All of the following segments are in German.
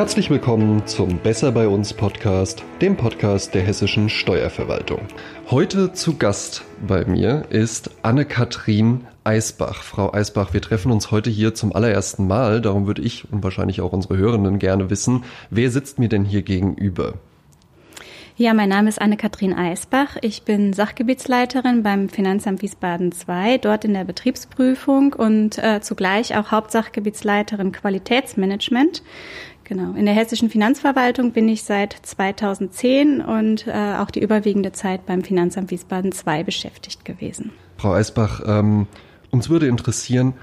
Herzlich willkommen zum Besser bei uns Podcast, dem Podcast der hessischen Steuerverwaltung. Heute zu Gast bei mir ist Anne-Kathrin Eisbach. Frau Eisbach, wir treffen uns heute hier zum allerersten Mal. Darum würde ich und wahrscheinlich auch unsere Hörenden gerne wissen, wer sitzt mir denn hier gegenüber? Ja, mein Name ist Anne-Kathrin Eisbach. Ich bin Sachgebietsleiterin beim Finanzamt Wiesbaden II, dort in der Betriebsprüfung und äh, zugleich auch Hauptsachgebietsleiterin Qualitätsmanagement. Genau. In der hessischen Finanzverwaltung bin ich seit 2010 und äh, auch die überwiegende Zeit beim Finanzamt Wiesbaden II beschäftigt gewesen. Frau Eisbach, ähm, uns würde interessieren,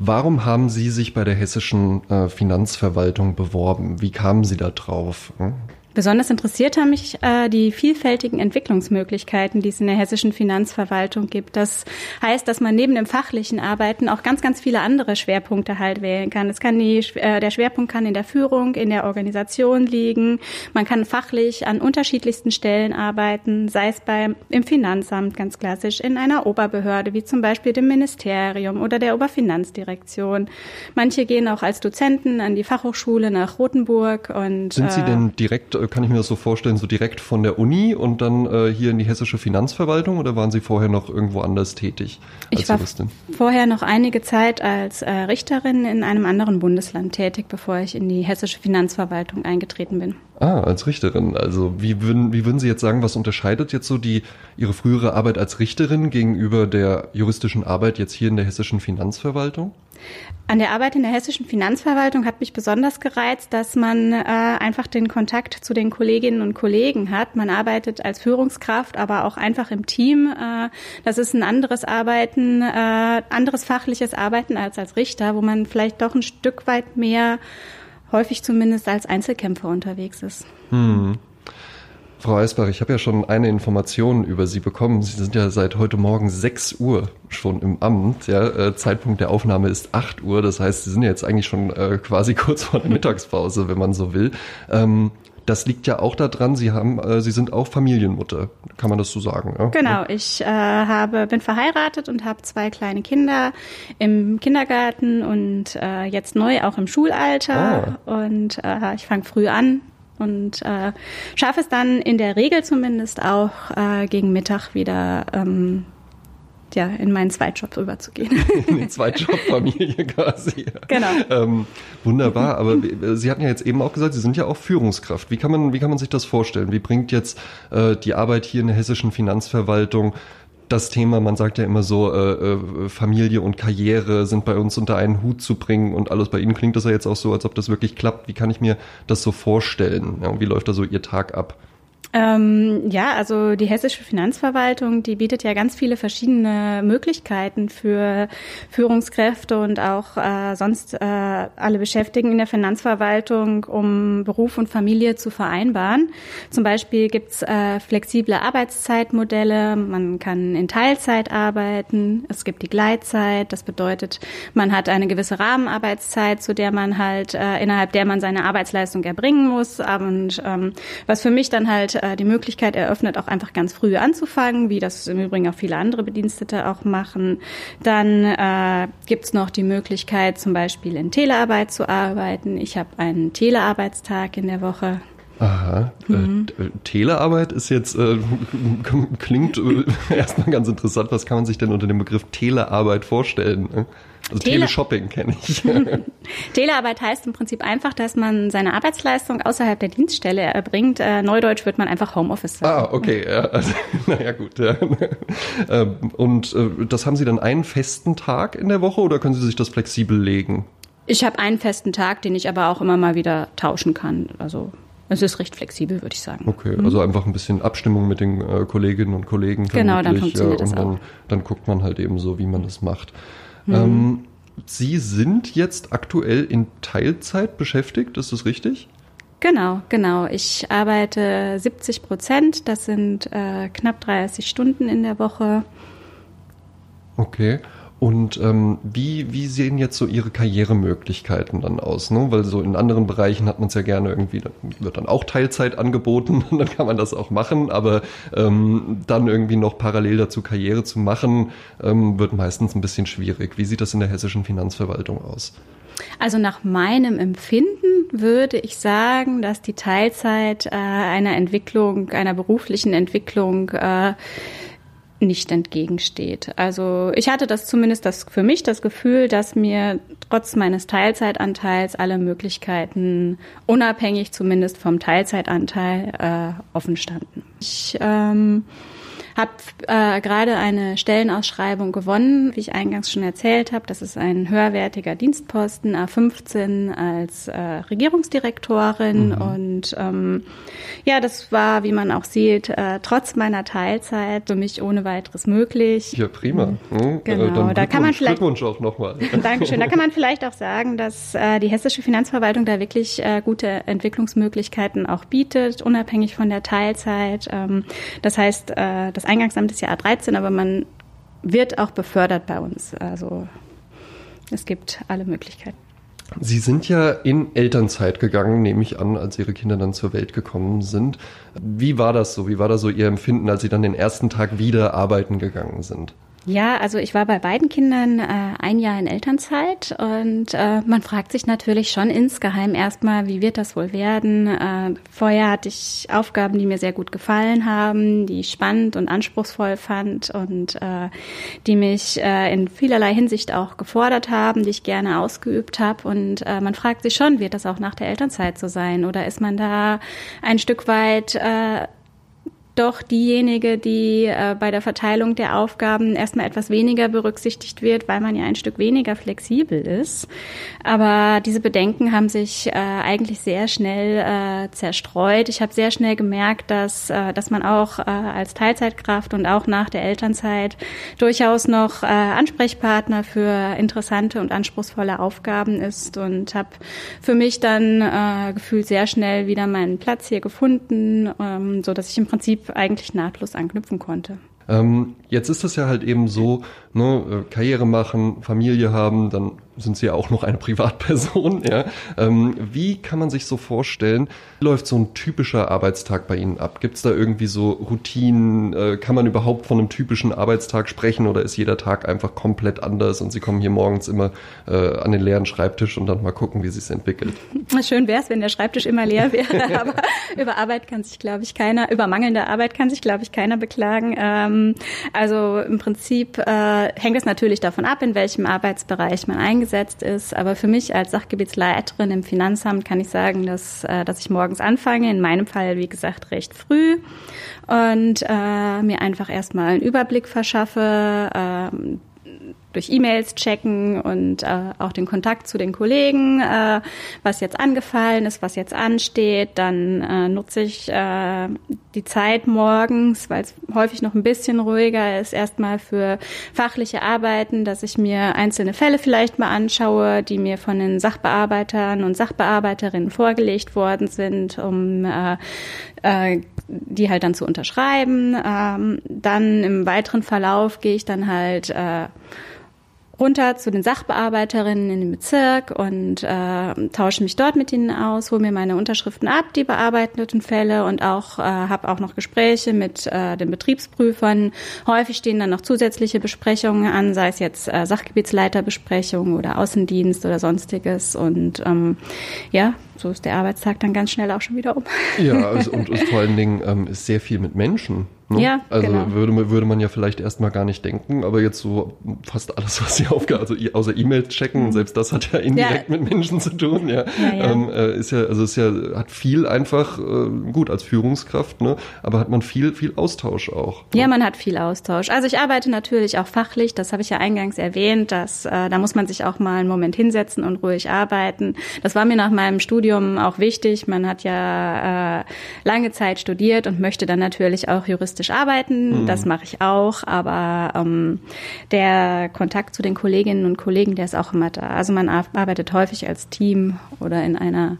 warum haben Sie sich bei der hessischen äh, Finanzverwaltung beworben? Wie kamen Sie da drauf? Hm? Besonders interessiert haben mich äh, die vielfältigen Entwicklungsmöglichkeiten, die es in der hessischen Finanzverwaltung gibt. Das heißt, dass man neben dem fachlichen Arbeiten auch ganz, ganz viele andere Schwerpunkte halt wählen kann. Es kann die, äh, der Schwerpunkt kann in der Führung, in der Organisation liegen. Man kann fachlich an unterschiedlichsten Stellen arbeiten, sei es beim im Finanzamt ganz klassisch, in einer Oberbehörde wie zum Beispiel dem Ministerium oder der Oberfinanzdirektion. Manche gehen auch als Dozenten an die Fachhochschule nach Rothenburg und sind Sie denn direkt äh, kann ich mir das so vorstellen, so direkt von der Uni und dann äh, hier in die hessische Finanzverwaltung oder waren Sie vorher noch irgendwo anders tätig als ich war Juristin? vorher noch einige Zeit als äh, Richterin in einem anderen Bundesland tätig, bevor ich in die hessische Finanzverwaltung eingetreten bin. Ah, als Richterin. Also wie würden, wie würden Sie jetzt sagen, was unterscheidet jetzt so die Ihre frühere Arbeit als Richterin gegenüber der juristischen Arbeit jetzt hier in der hessischen Finanzverwaltung? An der Arbeit in der hessischen Finanzverwaltung hat mich besonders gereizt, dass man äh, einfach den Kontakt zu den Kolleginnen und Kollegen hat. Man arbeitet als Führungskraft, aber auch einfach im Team. Äh, das ist ein anderes Arbeiten, äh, anderes fachliches Arbeiten als als Richter, wo man vielleicht doch ein Stück weit mehr, häufig zumindest als Einzelkämpfer unterwegs ist. Hm. Frau Eisbach, ich habe ja schon eine Information über Sie bekommen. Sie sind ja seit heute Morgen 6 Uhr schon im Amt. Ja, äh, Zeitpunkt der Aufnahme ist 8 Uhr. Das heißt, Sie sind ja jetzt eigentlich schon äh, quasi kurz vor der Mittagspause, wenn man so will. Ähm, das liegt ja auch daran, Sie haben, äh, Sie sind auch Familienmutter, kann man das so sagen? Ja? Genau, ich äh, habe, bin verheiratet und habe zwei kleine Kinder im Kindergarten und äh, jetzt neu auch im Schulalter. Ah. Und äh, ich fange früh an, und äh, schaffe es dann in der Regel zumindest auch äh, gegen Mittag wieder ähm, ja, in meinen Zweitjob rüberzugehen. in die Zweitjobfamilie quasi. Genau. Ähm, wunderbar, aber Sie hatten ja jetzt eben auch gesagt, Sie sind ja auch Führungskraft. Wie kann man, wie kann man sich das vorstellen? Wie bringt jetzt äh, die Arbeit hier in der hessischen Finanzverwaltung das Thema, man sagt ja immer so, äh, äh, Familie und Karriere sind bei uns unter einen Hut zu bringen und alles. Bei Ihnen klingt das ja jetzt auch so, als ob das wirklich klappt. Wie kann ich mir das so vorstellen? Ja, wie läuft da so Ihr Tag ab? Ähm, ja, also die hessische Finanzverwaltung, die bietet ja ganz viele verschiedene Möglichkeiten für Führungskräfte und auch äh, sonst äh, alle Beschäftigten in der Finanzverwaltung, um Beruf und Familie zu vereinbaren. Zum Beispiel gibt's äh, flexible Arbeitszeitmodelle, man kann in Teilzeit arbeiten, es gibt die Gleitzeit, das bedeutet, man hat eine gewisse Rahmenarbeitszeit, zu der man halt, äh, innerhalb der man seine Arbeitsleistung erbringen muss. Und ähm, was für mich dann halt äh, die Möglichkeit eröffnet, auch einfach ganz früh anzufangen, wie das im Übrigen auch viele andere Bedienstete auch machen. Dann äh, gibt noch die Möglichkeit, zum Beispiel in Telearbeit zu arbeiten. Ich habe einen Telearbeitstag in der Woche. Aha. Äh, mhm. Äh, Telearbeit ist jetzt, äh, klingt äh, erstmal ganz interessant. Was kann man sich denn unter dem Begriff Telearbeit vorstellen? Ne? Also Tele Teleshopping kenne ich. Telearbeit heißt im Prinzip einfach, dass man seine Arbeitsleistung außerhalb der Dienststelle erbringt. Äh, Neudeutsch wird man einfach Homeoffice sagen. Ah, okay. Ja, also, naja, gut. Ja. Ähm, und äh, das haben Sie dann einen festen Tag in der Woche oder können Sie sich das flexibel legen? Ich habe einen festen Tag, den ich aber auch immer mal wieder tauschen kann. Also es ist recht flexibel, würde ich sagen. Okay, mhm. also einfach ein bisschen Abstimmung mit den äh, Kolleginnen und Kollegen. Genau, dann funktioniert ja, und das dann, auch. dann guckt man halt eben so, wie man das macht. Mhm. Ähm, Sie sind jetzt aktuell in Teilzeit beschäftigt, ist das richtig? Genau, genau. Ich arbeite 70 Prozent, das sind äh, knapp 30 Stunden in der Woche. Okay. Und ähm, wie, wie sehen jetzt so Ihre Karrieremöglichkeiten dann aus? Ne? Weil so in anderen Bereichen hat man es ja gerne irgendwie, wird dann auch Teilzeit angeboten dann kann man das auch machen, aber ähm, dann irgendwie noch parallel dazu Karriere zu machen, ähm, wird meistens ein bisschen schwierig. Wie sieht das in der hessischen Finanzverwaltung aus? Also nach meinem Empfinden würde ich sagen, dass die Teilzeit äh, einer Entwicklung, einer beruflichen Entwicklung äh, nicht entgegensteht. Also ich hatte das zumindest das für mich das Gefühl, dass mir trotz meines Teilzeitanteils alle Möglichkeiten unabhängig zumindest vom Teilzeitanteil äh, offen standen. Ich ähm, habe äh, gerade eine Stellenausschreibung gewonnen, wie ich eingangs schon erzählt habe. Das ist ein höherwertiger Dienstposten, A15 als äh, Regierungsdirektorin. Mhm. Und ähm, ja, das war, wie man auch sieht, äh, trotz meiner Teilzeit für mich ohne weiteres möglich. Ja, prima. Mhm. Genau, äh, da kann man vielleicht. Glückwunsch auch nochmal. Dankeschön. Da kann man vielleicht auch sagen, dass äh, die hessische Finanzverwaltung da wirklich äh, gute Entwicklungsmöglichkeiten auch bietet, unabhängig von der Teilzeit. Ähm, das heißt, äh, das das Eingangsamt ist ja A13, aber man wird auch befördert bei uns. Also es gibt alle Möglichkeiten. Sie sind ja in Elternzeit gegangen, nehme ich an, als Ihre Kinder dann zur Welt gekommen sind. Wie war das so? Wie war da so Ihr Empfinden, als Sie dann den ersten Tag wieder arbeiten gegangen sind? Ja, also ich war bei beiden Kindern äh, ein Jahr in Elternzeit und äh, man fragt sich natürlich schon insgeheim erstmal, wie wird das wohl werden? Äh, vorher hatte ich Aufgaben, die mir sehr gut gefallen haben, die ich spannend und anspruchsvoll fand und äh, die mich äh, in vielerlei Hinsicht auch gefordert haben, die ich gerne ausgeübt habe. Und äh, man fragt sich schon, wird das auch nach der Elternzeit so sein? Oder ist man da ein Stück weit doch diejenige, die äh, bei der Verteilung der Aufgaben erstmal etwas weniger berücksichtigt wird, weil man ja ein Stück weniger flexibel ist. Aber diese Bedenken haben sich äh, eigentlich sehr schnell äh, zerstreut. Ich habe sehr schnell gemerkt, dass, äh, dass man auch äh, als Teilzeitkraft und auch nach der Elternzeit durchaus noch äh, Ansprechpartner für interessante und anspruchsvolle Aufgaben ist und habe für mich dann äh, gefühlt sehr schnell wieder meinen Platz hier gefunden, ähm, so dass ich im Prinzip eigentlich nahtlos anknüpfen konnte. Ähm, jetzt ist das ja halt eben so, ne, äh, Karriere machen, Familie haben, dann sind Sie ja auch noch eine Privatperson. Ja? Ähm, wie kann man sich so vorstellen, läuft so ein typischer Arbeitstag bei Ihnen ab? Gibt es da irgendwie so Routinen? Äh, kann man überhaupt von einem typischen Arbeitstag sprechen oder ist jeder Tag einfach komplett anders und Sie kommen hier morgens immer äh, an den leeren Schreibtisch und dann mal gucken, wie sich entwickelt? Schön wäre es, wenn der Schreibtisch immer leer wäre, aber über Arbeit kann sich, glaube ich, keiner, über mangelnde Arbeit kann sich, glaube ich, keiner beklagen. Ähm, also im Prinzip äh, hängt es natürlich davon ab, in welchem Arbeitsbereich man eingesetzt eingesetzt ist. Aber für mich als Sachgebietsleiterin im Finanzamt kann ich sagen, dass, äh, dass ich morgens anfange, in meinem Fall, wie gesagt, recht früh und äh, mir einfach erstmal einen Überblick verschaffe, äh, durch E-Mails checken und äh, auch den Kontakt zu den Kollegen, äh, was jetzt angefallen ist, was jetzt ansteht. Dann äh, nutze ich äh, die Zeit morgens, weil es häufig noch ein bisschen ruhiger ist, erstmal für fachliche Arbeiten, dass ich mir einzelne Fälle vielleicht mal anschaue, die mir von den Sachbearbeitern und Sachbearbeiterinnen vorgelegt worden sind, um äh, äh, die halt dann zu unterschreiben. Ähm, dann im weiteren Verlauf gehe ich dann halt äh, runter zu den Sachbearbeiterinnen in den Bezirk und äh, tausche mich dort mit ihnen aus, hole mir meine Unterschriften ab, die bearbeiteten Fälle und auch äh, habe auch noch Gespräche mit äh, den Betriebsprüfern. Häufig stehen dann noch zusätzliche Besprechungen an, sei es jetzt äh, Sachgebietsleiterbesprechungen oder Außendienst oder sonstiges und ähm, ja, so ist der Arbeitstag dann ganz schnell auch schon wieder um. Ja, also, und, und vor allen Dingen ähm, ist sehr viel mit Menschen. Ne? Ja, also genau. würde, würde man ja vielleicht erstmal gar nicht denken, aber jetzt so fast alles, was sie aufgabe, also außer E-Mails checken, mhm. selbst das hat ja indirekt ja. mit Menschen zu tun, ja. ja, ja. Ähm, äh, ist ja, also ist ja, hat viel einfach, äh, gut, als Führungskraft, ne, aber hat man viel, viel Austausch auch. Ne? Ja, man hat viel Austausch. Also ich arbeite natürlich auch fachlich, das habe ich ja eingangs erwähnt, dass äh, da muss man sich auch mal einen Moment hinsetzen und ruhig arbeiten. Das war mir nach meinem Studium auch wichtig. Man hat ja äh, lange Zeit studiert und möchte dann natürlich auch juristisch juristisch arbeiten, mhm. das mache ich auch, aber ähm, der Kontakt zu den Kolleginnen und Kollegen, der ist auch immer da. Also man arbeitet häufig als Team oder in einer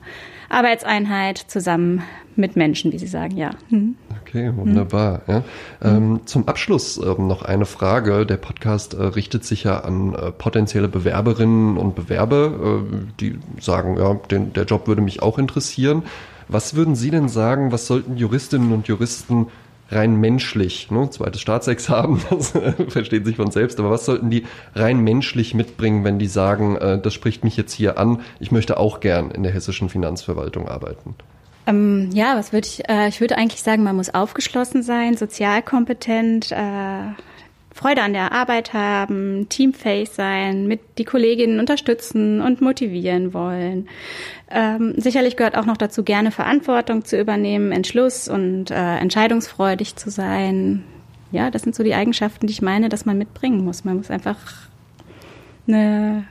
Arbeitseinheit zusammen mit Menschen, wie Sie sagen, ja. Mhm. Okay, wunderbar. Mhm. Ja. Ähm, zum Abschluss ähm, noch eine Frage. Der Podcast äh, richtet sich ja an äh, potenzielle Bewerberinnen und Bewerber, äh, die sagen, ja, den, der Job würde mich auch interessieren. Was würden Sie denn sagen, was sollten Juristinnen und Juristen rein menschlich, ne, zweites Staatsexamen, das äh, versteht sich von selbst, aber was sollten die rein menschlich mitbringen, wenn die sagen, äh, das spricht mich jetzt hier an, ich möchte auch gern in der hessischen Finanzverwaltung arbeiten? Ähm, ja, was würde ich, äh, ich würde eigentlich sagen, man muss aufgeschlossen sein, sozialkompetent, äh, Freude an der Arbeit haben, teamfähig sein, mit die Kolleginnen unterstützen und motivieren wollen. Ähm, sicherlich gehört auch noch dazu, gerne Verantwortung zu übernehmen, Entschluss und äh, entscheidungsfreudig zu sein. Ja, das sind so die Eigenschaften, die ich meine, dass man mitbringen muss. Man muss einfach eine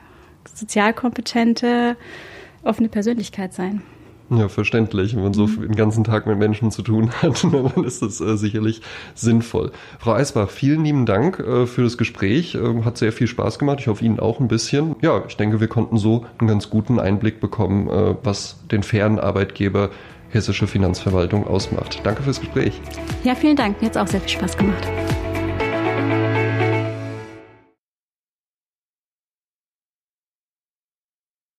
sozial kompetente, offene Persönlichkeit sein. Ja, verständlich. Wenn man so mhm. den ganzen Tag mit Menschen zu tun hat, dann ist das äh, sicherlich sinnvoll. Frau Eisbach, vielen lieben Dank äh, für das Gespräch. Äh, hat sehr viel Spaß gemacht. Ich hoffe Ihnen auch ein bisschen. Ja, ich denke, wir konnten so einen ganz guten Einblick bekommen, äh, was den fairen Arbeitgeber hessische Finanzverwaltung ausmacht. Danke fürs Gespräch. Ja, vielen Dank. Mir hat es auch sehr viel Spaß gemacht.